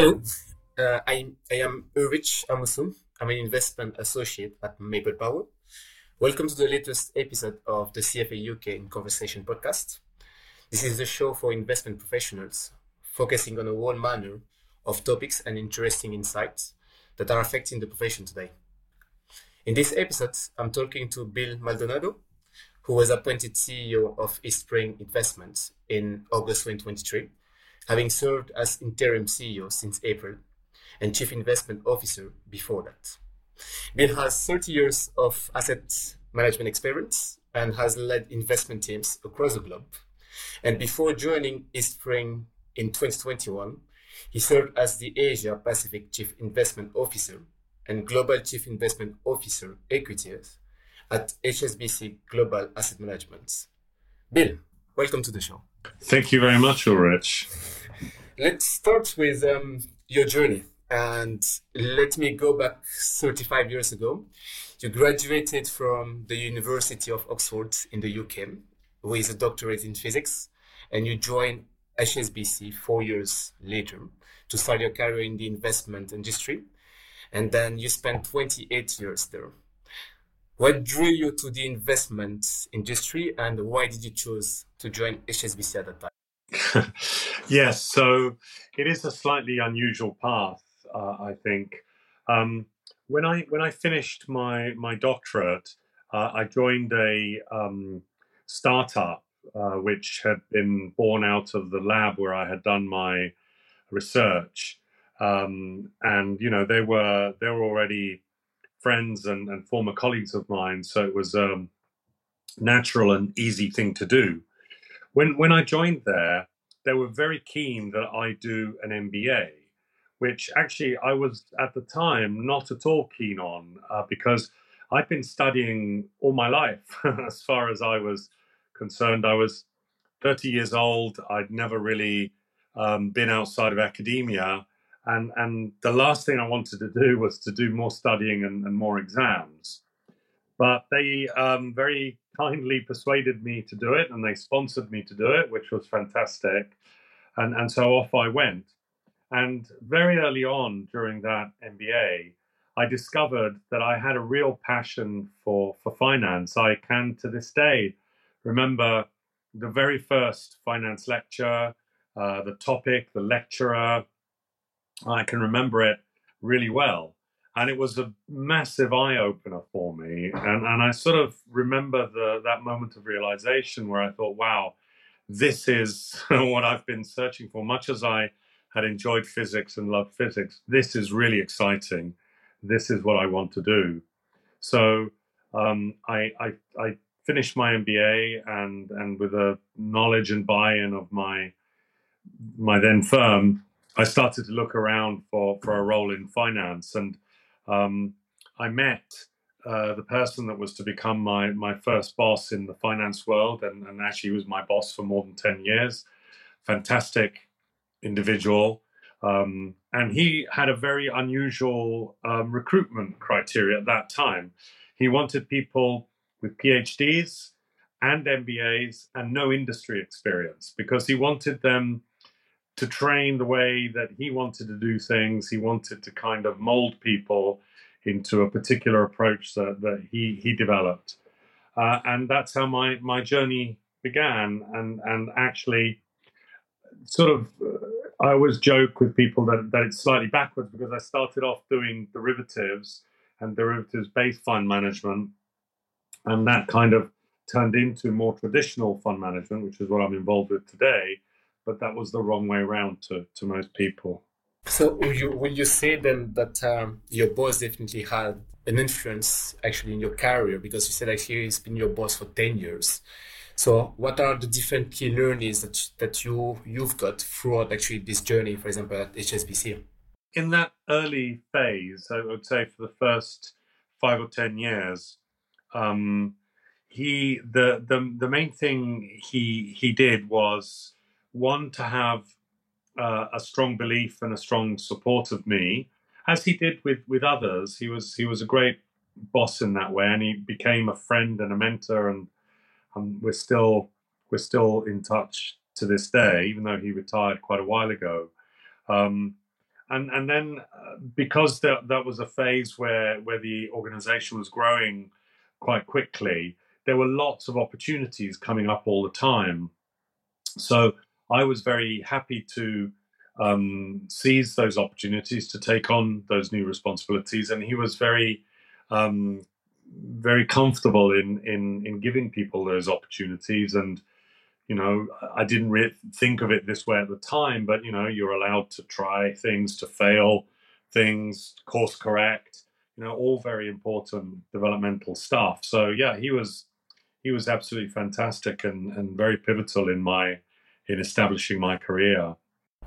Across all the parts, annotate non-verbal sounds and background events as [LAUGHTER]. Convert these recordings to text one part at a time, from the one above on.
Hello, uh, I, I am Ulrich Amoussou. I'm an investment associate at Maple Power. Welcome to the latest episode of the CFA UK in Conversation podcast. This is a show for investment professionals focusing on a whole manner of topics and interesting insights that are affecting the profession today. In this episode, I'm talking to Bill Maldonado, who was appointed CEO of Eastspring Investments in August 2023 having served as interim CEO since April and Chief Investment Officer before that. Bill has 30 years of asset management experience and has led investment teams across the globe. And before joining Eastspring in 2021, he served as the Asia Pacific Chief Investment Officer and Global Chief Investment Officer Equities at HSBC Global Asset Management. Bill, welcome to the show. Thank you very much, Ulrich. Let's start with um, your journey. And let me go back 35 years ago. You graduated from the University of Oxford in the UK with a doctorate in physics, and you joined HSBC four years later to start your career in the investment industry. And then you spent 28 years there. What drew you to the investment industry and why did you choose to join HSBC at that time? Yes, so it is a slightly unusual path, uh, I think. Um, when I when I finished my my doctorate, uh, I joined a um, startup uh, which had been born out of the lab where I had done my research, um, and you know they were they were already friends and, and former colleagues of mine, so it was a um, natural and easy thing to do. When when I joined there, they were very keen that I do an MBA, which actually I was at the time not at all keen on uh, because I'd been studying all my life. [LAUGHS] as far as I was concerned, I was 30 years old. I'd never really um, been outside of academia and and the last thing I wanted to do was to do more studying and, and more exams. But they um, very kindly persuaded me to do it, and they sponsored me to do it, which was fantastic. And and so off I went. And very early on during that MBA, I discovered that I had a real passion for for finance. I can to this day remember the very first finance lecture, uh, the topic, the lecturer, I can remember it really well. And it was a massive eye opener for me. And, and I sort of remember the, that moment of realization where I thought, wow, this is [LAUGHS] what I've been searching for. Much as I had enjoyed physics and loved physics, this is really exciting. This is what I want to do. So um, I, I, I finished my MBA and, and with a knowledge and buy in of my, my then firm, I started to look around for, for a role in finance, and um, I met uh, the person that was to become my, my first boss in the finance world, and, and actually was my boss for more than 10 years. Fantastic individual. Um, and he had a very unusual um, recruitment criteria at that time. He wanted people with PhDs and MBAs and no industry experience because he wanted them to train the way that he wanted to do things. He wanted to kind of mold people into a particular approach that, that he, he developed. Uh, and that's how my, my journey began. And, and actually, sort of, uh, I always joke with people that, that it's slightly backwards because I started off doing derivatives and derivatives based fund management. And that kind of turned into more traditional fund management, which is what I'm involved with today but that was the wrong way around to, to most people. So will you, will you say then that um, your boss definitely had an influence actually in your career because you said actually he's been your boss for 10 years. So what are the different key learnings that, that you, you've got throughout actually this journey, for example, at HSBC? In that early phase, I would say for the first five or 10 years, um, he the, the the main thing he he did was one to have uh, a strong belief and a strong support of me, as he did with with others. He was he was a great boss in that way, and he became a friend and a mentor, and um, we're still we're still in touch to this day, even though he retired quite a while ago. Um, and and then uh, because that that was a phase where where the organization was growing quite quickly, there were lots of opportunities coming up all the time. So I was very happy to um, seize those opportunities to take on those new responsibilities, and he was very um, very comfortable in in in giving people those opportunities. And you know i didn't really think of it this way at the time but you know you're allowed to try things to fail things course correct you know all very important developmental stuff. So yeah he was he was absolutely fantastic and and very pivotal in my in establishing my career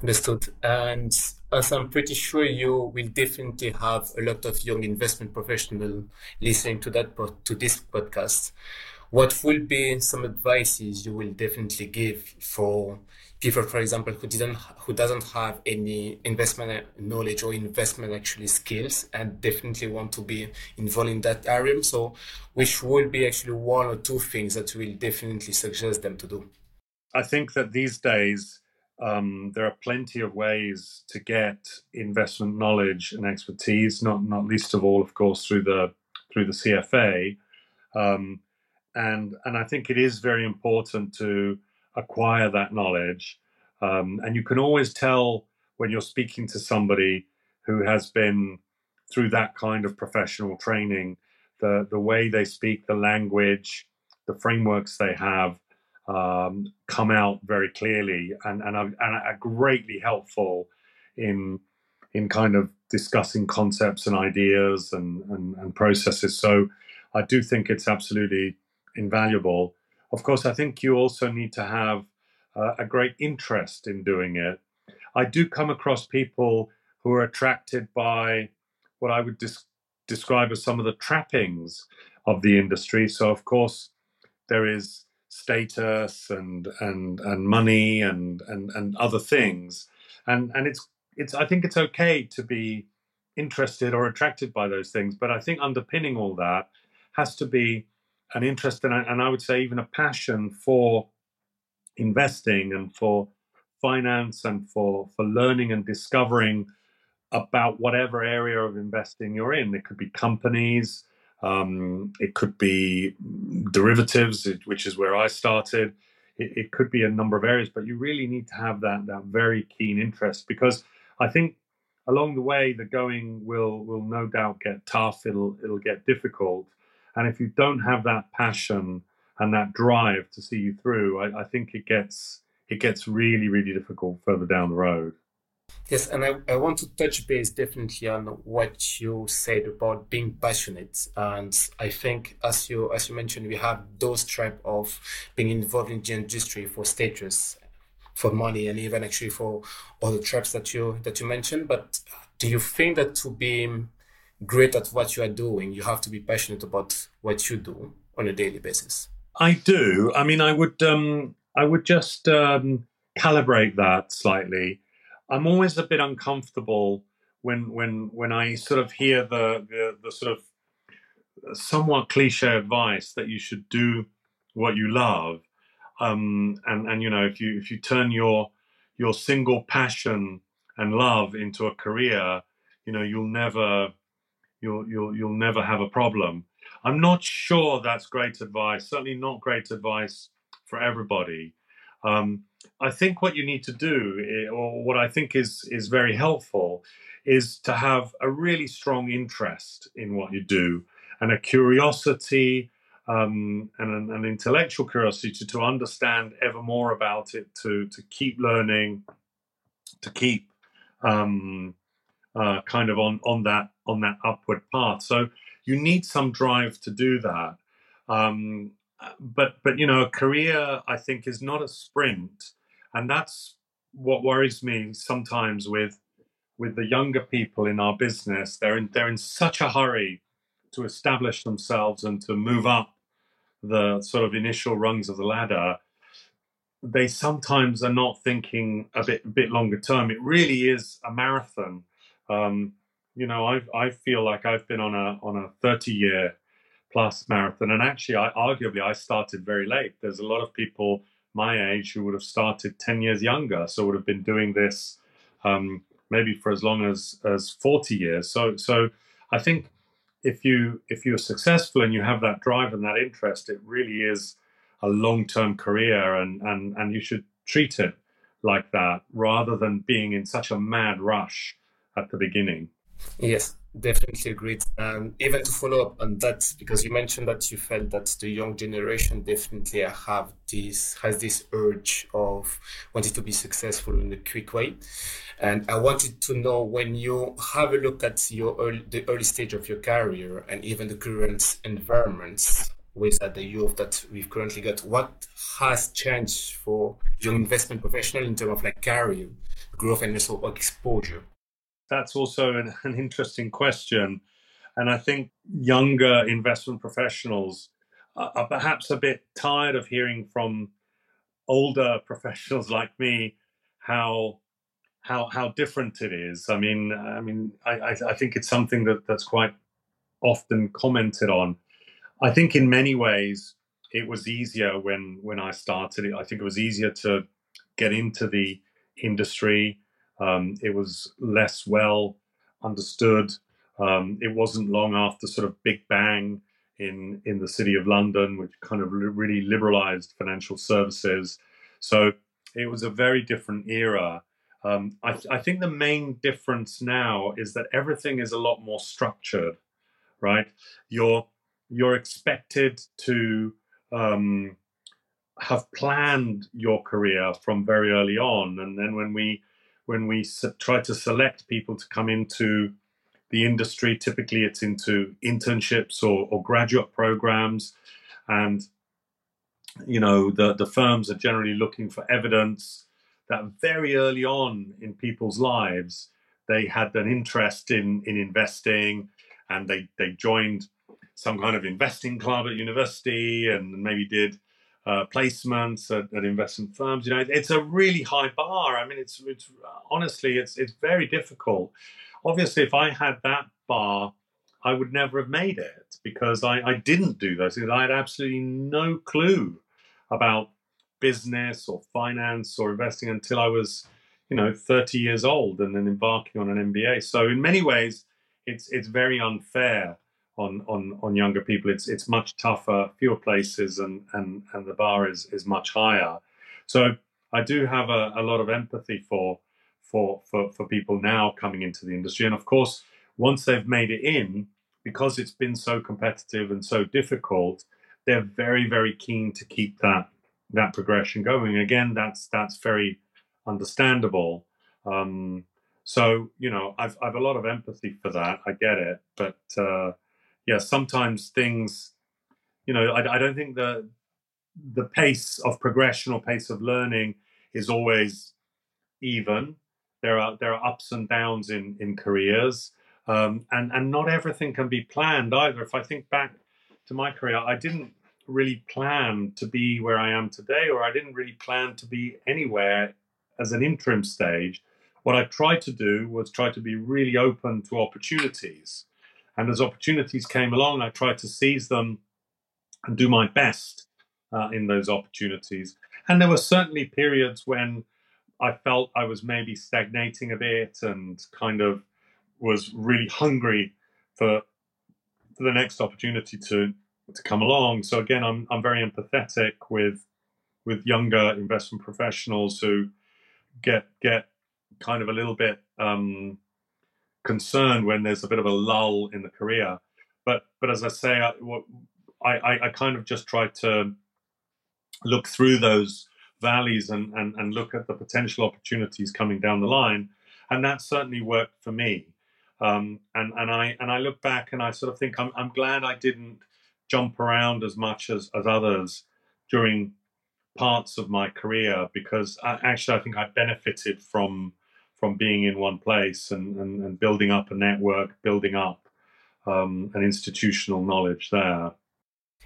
Understood. And as I'm pretty sure you will definitely have a lot of young investment professionals listening to that to this podcast. What will be some advices you will definitely give for people, for example, who didn't who doesn't have any investment knowledge or investment actually skills and definitely want to be involved in that area? So, which will be actually one or two things that will definitely suggest them to do? I think that these days um, there are plenty of ways to get investment knowledge and expertise, not not least of all, of course, through the through the CFA. Um, and and I think it is very important to acquire that knowledge. Um, and you can always tell when you're speaking to somebody who has been through that kind of professional training, the the way they speak, the language, the frameworks they have, um, come out very clearly and and are, and are greatly helpful in in kind of discussing concepts and ideas and, and, and processes. So I do think it's absolutely invaluable. Of course, I think you also need to have uh, a great interest in doing it. I do come across people who are attracted by what I would des- describe as some of the trappings of the industry. So, of course, there is status and and and money and and and other things. And and it's it's i think it's okay to be interested or attracted by those things but i think underpinning all that has to be an interest and and I would say even a passion for investing and for finance and for for learning and discovering about whatever area of investing you're in. It could be companies um, it could be derivatives, which is where I started. It, it, could be a number of areas, but you really need to have that that very keen interest because I think along the way the going will will no doubt get tough. It'll it'll get difficult, and if you don't have that passion and that drive to see you through, I, I think it gets it gets really really difficult further down the road. Yes, and I, I want to touch base definitely on what you said about being passionate. And I think as you as you mentioned, we have those type of being involved in the industry for status, for money and even actually for all the traps that you that you mentioned. But do you think that to be great at what you are doing, you have to be passionate about what you do on a daily basis? I do. I mean I would um I would just um calibrate that slightly I'm always a bit uncomfortable when when when I sort of hear the the, the sort of somewhat cliche advice that you should do what you love, um, and and you know if you if you turn your your single passion and love into a career, you know you'll never you'll you'll you'll never have a problem. I'm not sure that's great advice. Certainly not great advice for everybody. Um, I think what you need to do, eh, or what I think is is very helpful, is to have a really strong interest in what you do and a curiosity um, and an, an, intellectual curiosity to, to understand ever more about it, to to keep learning, to keep um, uh, kind of on on that on that upward path. So you need some drive to do that. Um, but but you know, a career I think is not a sprint, and that's what worries me sometimes with with the younger people in our business. They're in they're in such a hurry to establish themselves and to move up the sort of initial rungs of the ladder. They sometimes are not thinking a bit a bit longer term. It really is a marathon. Um, you know, I I feel like I've been on a on a thirty year plus marathon. And actually, I arguably I started very late. There's a lot of people my age who would have started ten years younger, so would have been doing this um, maybe for as long as as 40 years. So so I think if you if you're successful and you have that drive and that interest, it really is a long term career, and and and you should treat it like that rather than being in such a mad rush at the beginning. Yes, definitely agreed. And even to follow up on that, because you mentioned that you felt that the young generation definitely have this has this urge of wanting to be successful in a quick way. And I wanted to know when you have a look at your early, the early stage of your career and even the current environments with uh, the youth that we've currently got, what has changed for young investment professional in terms of like career growth and also exposure? That's also an, [LAUGHS] an interesting question. And I think younger investment professionals are, perhaps a bit tired of hearing from older [LAUGHS] professionals like me how how how different it is. I mean, I mean, I, I think it's something that, that's quite often commented on. I think in many ways it was easier when when I started it. I think it was easier to get into the industry. Um, it was less well understood. Um, it wasn't long after sort of Big Bang in in the city of London, which kind of really liberalized financial services. So it was a very different era. Um, I, th- I, think the main difference now is that everything is a lot more structured, right? You're you're expected to um, have planned your career from very early on, and then when we when we try to select people to come into the industry, typically it's into internships or, or graduate programs. And, you know, the, the firms are generally looking for evidence that very early on in people's lives, they had an interest in, in investing and they, they joined some kind of investing club at university and maybe did uh, placements at, at, investment firms. You know, it's a really high bar. I mean, it's it's honestly, it's it's very difficult. Obviously, if I had that bar, I would never have made it because I, I didn't do those things. I had absolutely no clue about business or finance or investing until I was, you know, 30 years old and then embarking on an MBA. So in many ways, it's it's very unfair on on on younger people. It's it's much tougher, fewer places, and and and the bar is is much higher. So I do have a, a lot of empathy for for for for people now coming into the industry, and of course, once they've made it in, because it's been so competitive and so difficult, they're very very keen to keep that that progression going. Again, that's that's very understandable. Um, so you know, I've I've a lot of empathy for that. I get it, but uh, yeah, sometimes things, you know, I, I don't think the the pace of progression or pace of learning is always even. There are there are ups and downs in in careers, um, and and not everything can be planned either. If I think back to my career, I didn't really plan to be where I am today, or I didn't really plan to be anywhere as an interim stage. What I tried to do was try to be really open to opportunities. And as opportunities came along, I tried to seize them and do my best uh, in those opportunities. And there were certainly periods when I felt I was maybe stagnating a bit and kind of was really hungry for, for the next opportunity to to come along. So again, I'm I'm very empathetic with with younger investment professionals who get get kind of a little bit um, concerned when there's a bit of a lull in the career. But but as I say, I, I, I kind of just try to look through those valleys and, and, and look at the potential opportunities coming down the line. And that certainly worked for me. Um, and, and I and I look back and I sort of think I'm, I'm glad I didn't jump around as much as, as others during parts of my career because I, actually I think I benefited from from being in one place and, and, and building up a network, building up um, an institutional knowledge there.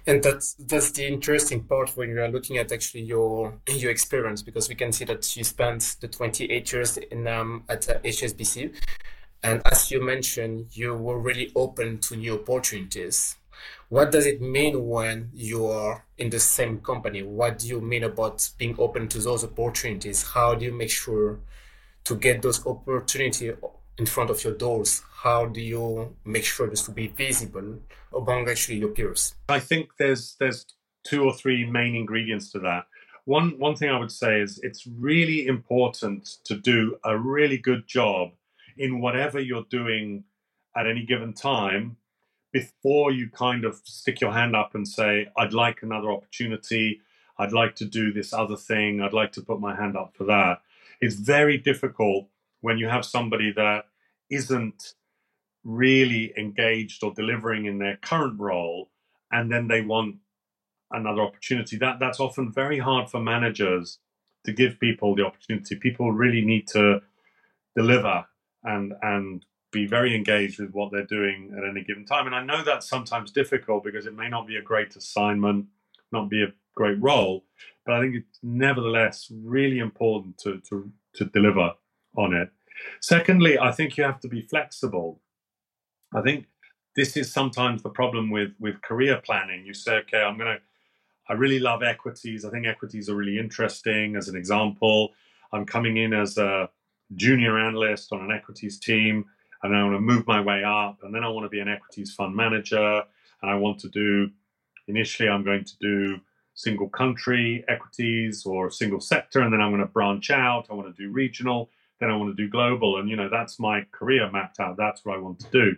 And that's that's the interesting part when you are looking at actually your [COUGHS] your experience because we can see that you spent the 28 years in um, at uh, HSBC, and as you mentioned, you were really open to new opportunities. What does it mean when you are in the same company? What do you mean about being open to those opportunities? How do you make sure to get those opportunity in front of your doors, how do you make sure this to be visible among actually your peers? I think there's there's two or three main ingredients to that. One one thing I would say is it's really important to do a really good job in whatever you're doing at any given time before you kind of stick your hand up and say, I'd like another opportunity. I'd like to do this other thing. I'd like to put my hand up for that. It's very difficult when you have somebody that isn't really engaged or delivering in their current role and then they want another opportunity. That that's often very hard for managers to give people the opportunity. People really need to deliver and and be very engaged with what they're doing at any given time. And i know that's sometimes difficult because it may not be a great assignment not be a great role but i think it's nevertheless really important to to to deliver on it Secondly, I think you have to be flexible. I think this is sometimes the problem with with career planning. You say, okay, I'm going to, I really love equities. I think equities are really interesting. As an example, I'm coming in as a junior analyst on an equities team, and I want to move my way up, and then I want to be an equities fund manager, and I want to do. Initially, I'm going to do single country equities or single sector, and then I'm going to branch out. I want to do regional then I want to do global. And, you know, that's my career mapped out. That's what I want to do.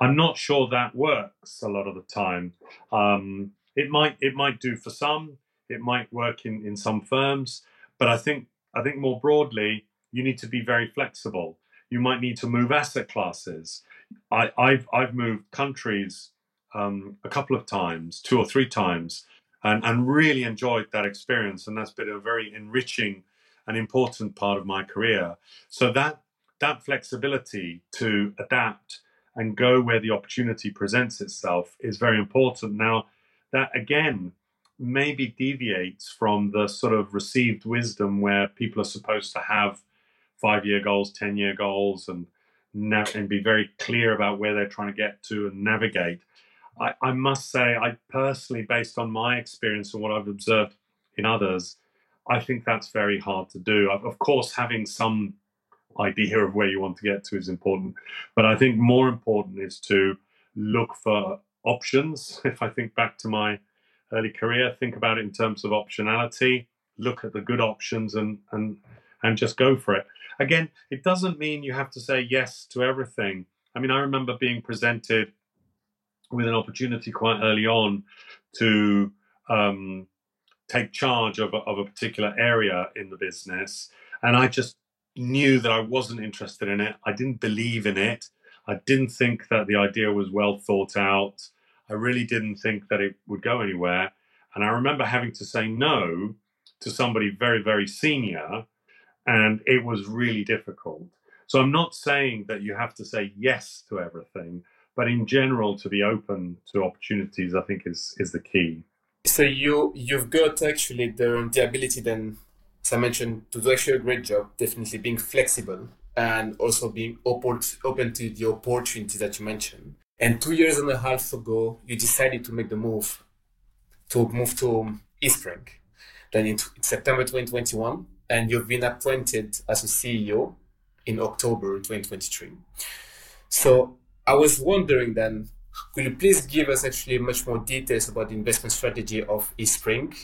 I'm not sure that works a lot of the time. Um, it might it might do for some. It might work in, in some firms, but I think I think more broadly, you need to be very flexible. You might need to move asset classes. I, have I've moved countries um, a couple of times, two or three times, and, and really enjoyed that experience. And that's been a very enriching and important part of my career. So that that flexibility to adapt and go where the opportunity presents itself is very important. Now, that again maybe deviates from the sort of received wisdom where people are supposed to have five year goals, 10 year goals, and, and be very clear about where they're trying to get to and navigate. I, I must say, I personally, based on my experience and what I've observed in others, I think that's very hard to do. Of course, having some idea of where you want to get to is important, but I think more important is to look for options. [LAUGHS] If I think back to my early career, think about it in terms of optionality. Look at the good options and and and just go for it. Again, it doesn't mean you have to say yes to everything. I mean, I remember being presented with an opportunity quite early on to um, take charge of a, of a particular area in the business. And I just knew that I wasn't interested in it. I didn't believe in it. I didn't think that the idea was well thought out. I really didn't think that it would go anywhere. And I remember having to say no to somebody very, very senior, and it was really difficult. So I'm not saying that you have to say yes to everything, but in general, to be open to opportunities, I think is is the key. So you you've got actually the, the ability then, as I mentioned, to do actually a great job. Definitely being flexible and also being open open to the opportunity that you mentioned. And two years and a half ago, you decided to make the move to move to Eastspring. Then in, in September 2021, and you've been appointed as a CEO in October 2023. So I was wondering then, Could you please give us actually much more details about the investment strategy of Eastspring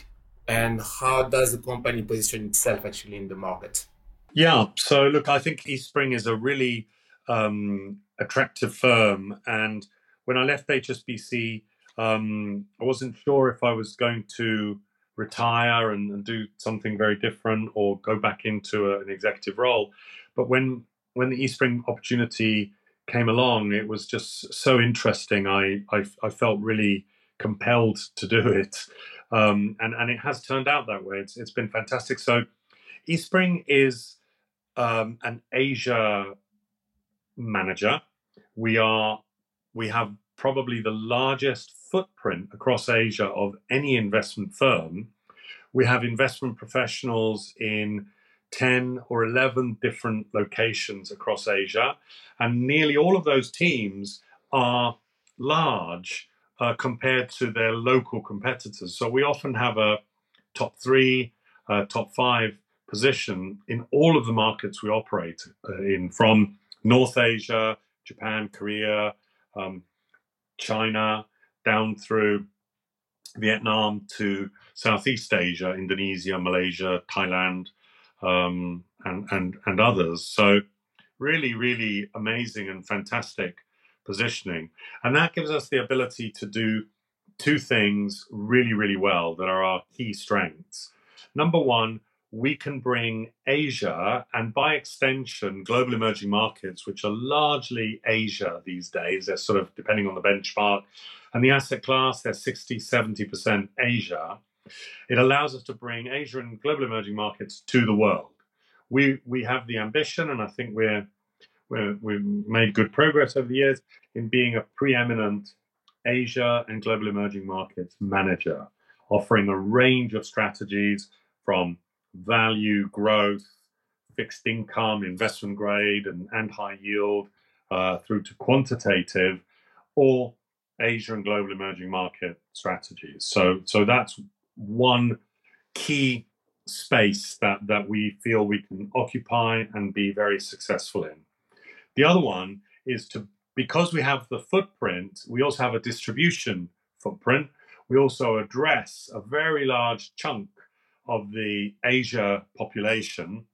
and how does the company position itself actually in the market? Yeah, so look, I think Eastspring is a really um, attractive firm. And when I left HSBC, um, I wasn't sure if I was going to retire and, and, do something very different or go back into a, an executive role. But when when the Eastspring opportunity came along, it was just so interesting. I I, I felt really compelled to do [LAUGHS] it, um, and and it has turned out that way. It's it's been fantastic. So, Eastspring is um, an Asia manager. We are we have probably the largest footprint across Asia of any investment firm. We have investment professionals in 10 or 11 different locations across Asia. And nearly all of those teams are large uh, compared to their local competitors. So we often have a top three, uh, top five position in all of the markets we operate uh, in, from North Asia, Japan, Korea, um, China, down through Vietnam to Southeast Asia, Indonesia, Malaysia, Thailand, um, and, and, and others. So, really, really amazing and fantastic positioning. And that gives us the ability to do two things really, really well that are our key strengths. Number one, we can bring Asia and by extension, global emerging markets, which are largely Asia these days, they're sort of depending on the benchmark and the asset class, they're 60, 70% Asia. It allows us to bring Asia and global emerging markets to the world. We, we have the ambition, and I think we're, we're, we've made good progress over the years in being a preeminent Asia and global emerging markets manager, offering a range of strategies from value, growth, fixed income, investment grade, and, and high yield, uh, through to quantitative, or Asia and global emerging market strategies. So, so that's one key space that, that we feel we can occupy and be very successful in. The other one is to, because we have the footprint, we also have a distribution footprint. We also address a very large chunk of the Asia population.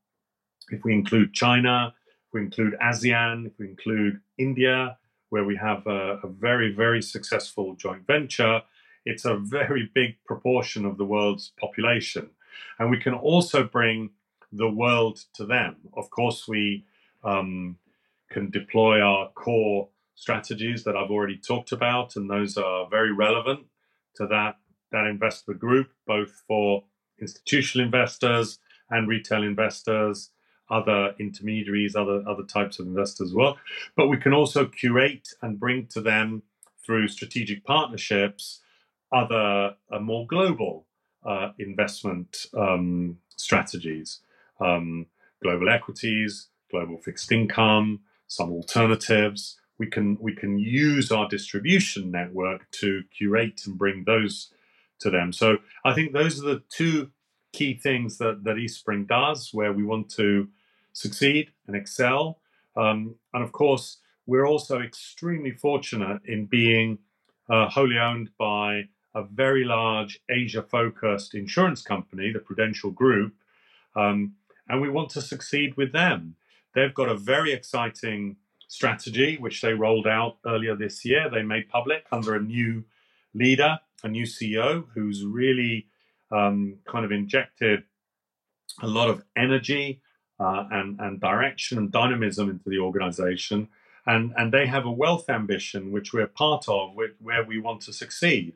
If we include China, if we include ASEAN, if we include India, where we have a, a very, very successful joint venture, it's a very big proportion of the world's population. And we can also bring the world to them. Of course, we um, can deploy our core strategies that I've already talked about, and those are very relevant to that, that investor group, both for institutional investors and retail investors, other intermediaries, other, other types of investors as well. But we can also curate and bring to them through strategic partnerships other uh, more global uh, investment um, strategies, um, global equities, global fixed income, some alternatives. We can we can use our distribution network to curate and bring those to them. So I think those are the two key things that that Eastspring does, where we want to succeed and excel. Um, and of course, we're also extremely fortunate in being uh, wholly owned by a very large Asia focused insurance company, the Prudential Group, um, and we want to succeed with them. They've got a very exciting strategy, which they rolled out earlier this year. They made public under a new leader, a new CEO, who's really um, kind of injected a lot of energy uh, and, and direction and dynamism into the organization. And, and they have a wealth ambition, which we're part of, where we want to succeed.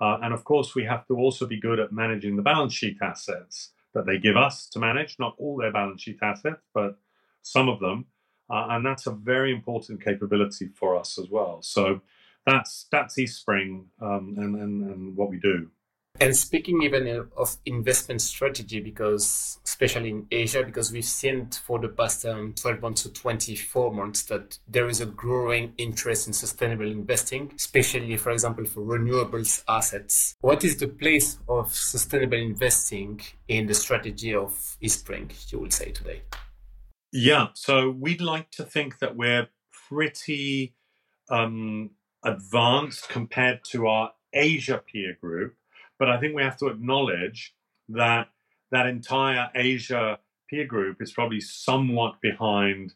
Uh, and of course, we have to also be good at managing the balance sheet assets that they give us to manage, not all their balance sheet assets, but some of them. Uh, and that's a very important capability for us as well. So that's that's Eastspring um, and, and, and what we do. And speaking even of investment strategy, because especially in Asia, because we've seen for the past um, 12 months to 24 months that there is a growing interest in sustainable investing, especially, for example, for renewables assets. What is the place of sustainable investing in the strategy of Eastspring, you would say today? Yeah, so we'd like to think that we're pretty um, advanced compared to our Asia peer group but I think we have to acknowledge that that entire Asia peer group is probably somewhat behind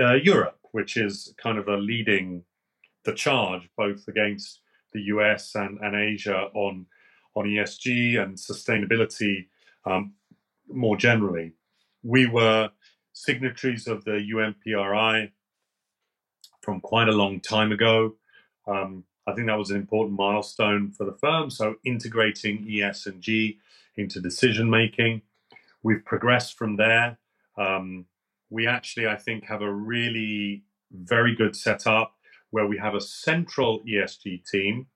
uh, Europe, which is kind of a leading the charge both against the US and, and Asia on on ESG and sustainability um, more generally. We were signatories of the UNPRI from quite a long time ago. Um, I think that was an important milestone for the firm. So integrating ES and G into decision making. We've progressed from there. Um, we actually, I think, have a really very good setup where we have a central ESG team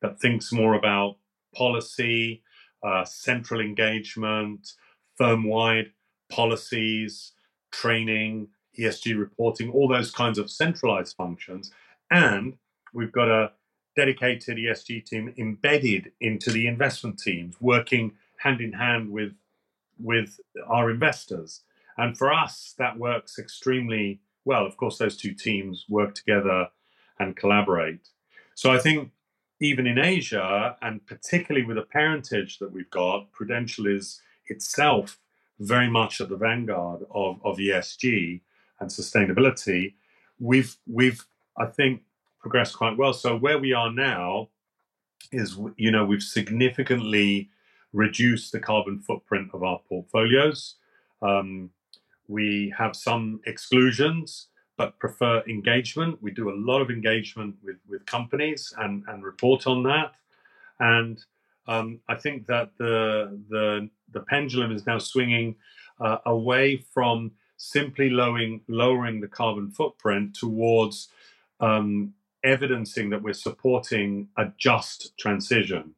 that thinks more about policy, uh, central engagement, firm wide policies, training, ESG reporting, all those kinds of centralized functions. And we've got a dedicated ESG team embedded into the investment teams, working hand in hand with with our investors. And for us, that works extremely well. Of course, those two teams work together and collaborate. So I think even in Asia, and particularly with the parentage that we've got, Prudential is itself very much at the vanguard of, of ESG and sustainability. We've we've I think progressed quite well. So where we are now is you know we've significantly reduced the carbon footprint of our portfolios. Um, we have some exclusions, but prefer engagement. We do a lot of engagement with, with companies and, and report on that. And um, I think that the, the, the pendulum is now swinging uh, away from simply lowering, lowering the carbon footprint towards um, evidencing that we're supporting a just transition.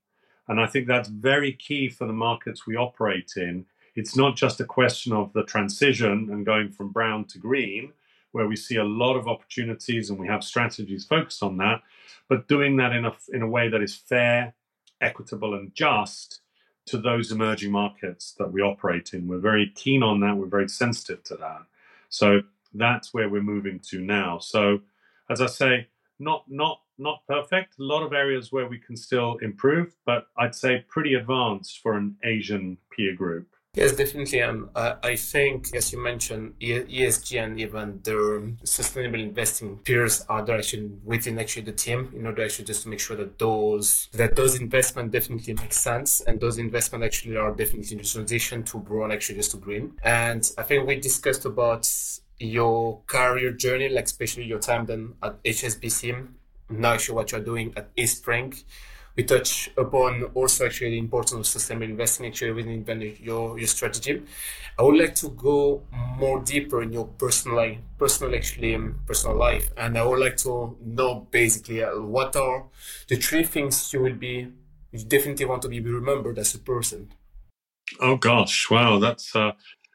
And I think that's very key for the markets we operate in. It's not just a question of the transition and going from brown to green, where we see a lot of opportunities and we have strategies focused on that, but doing that in a, in a way that is fair, equitable, and just to those emerging markets that we operate in. We're very keen on that. We're very sensitive to that. So that's where we're moving to now. So, as I say, not not not perfect. A lot of areas where we can still improve, but I'd say pretty advanced for an Asian peer group. Yes, definitely. And I, I think, as you mentioned, ESG and even the sustainable investing peers are actually within actually the team in order actually just to make sure that those that those investment definitely make sense and those investment actually are definitely in the transition to brown actually just to green. And I think we discussed about your career journey, like especially your time then at HSBC, now actually what you're doing at Eastspring. We touch upon also actually the importance of sustainable investing actually within your, your strategy. I would like to go more deeper in your personal life, personal actually um, personal life, and I would like to know basically uh, what are the three things you will be you definitely want to be remembered as a person. Oh gosh, wow, that's uh,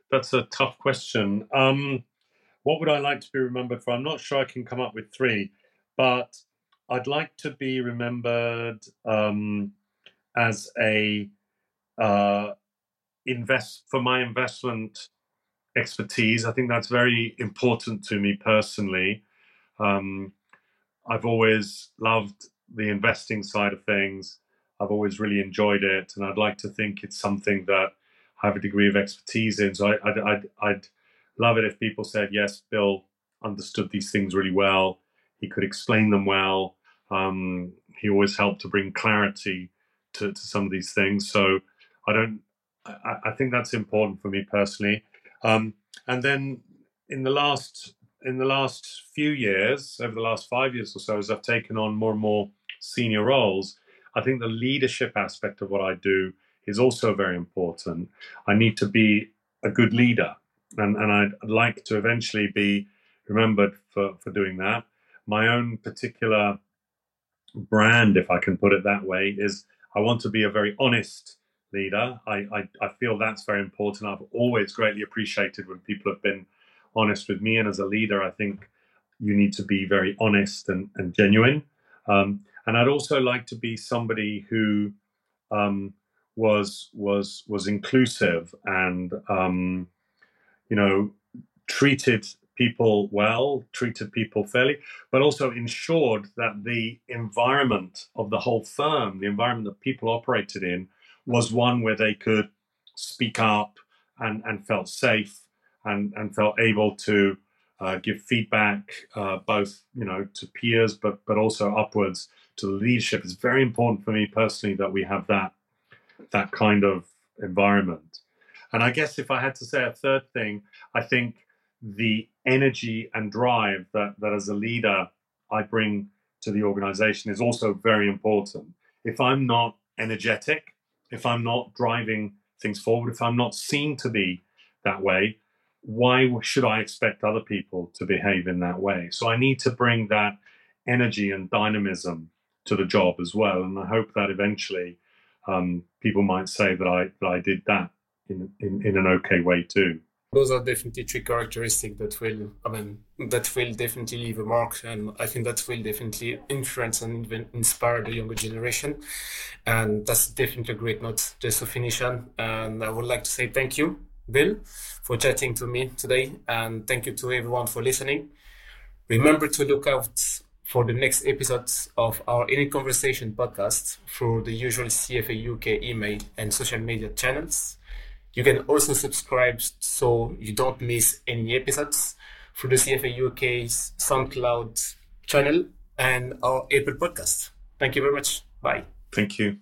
that's a tough question. Um, what would I like to be remembered for? I'm not sure I can come up with three, but I'd like to be remembered um, as a uh, invest for my investment expertise. I think that's very important to me personally. Um, I've always loved the investing side of things. I've always really enjoyed it, and I'd like to think it's something that I have a degree of expertise in. So I, I'd, I'd, I'd love it if people said, yes, Bill understood these things really well. He could explain them well. Um, he always helped to bring clarity to, to some of these things. So I don't, I, I think that's important for me personally. Um, and then in the last, in the last few years, over the last five years or so, as I've taken on more and more senior roles, I think the leadership aspect of what I do is also very important. I need to be a good leader and and I'd like to eventually be remembered for for doing that. My own particular brand, if I can put it that way, is I want to be a very honest leader. I, I, I feel that's very important. I've always greatly appreciated when people have been honest with me, and as a leader, I think you need to be very honest and, and genuine. Um, and I'd also like to be somebody who um, was was was inclusive and um, you know, treated people well, treated people fairly, but also ensured that the environment of the whole firm, the environment that people operated in, was one where they could speak up and, and felt safe and, and felt able to uh, give feedback, uh, both you know to peers, but but also upwards to the leadership. It's very important for me personally that we have that that kind of environment. And I guess if I had to say a third thing, I think the energy and drive that, that as a leader I bring to the organization is also very important. If I'm not energetic, if I'm not driving things forward, if I'm not seen to be that way, why should I expect other people to behave in that way? So I need to bring that energy and dynamism to the job as well. And I hope that eventually um, people might say that I that I did that in, in, in an okay way too. those are definitely three characteristics that will, I mean, that will definitely leave a mark, and I think that will definitely influence and even inspire the younger generation. And that's definitely a great note just to finish on. And I would like to say thank you, Bill, for chatting to me today, and thank you to everyone for listening. Remember to look out for the next episodes of our in Conversation podcast through the usual CFA UK email and social media channels. You can also subscribe so you don't miss any episodes through the CFA UK's SoundCloud channel and our Apple podcast. Thank you very much. Bye. Thank you.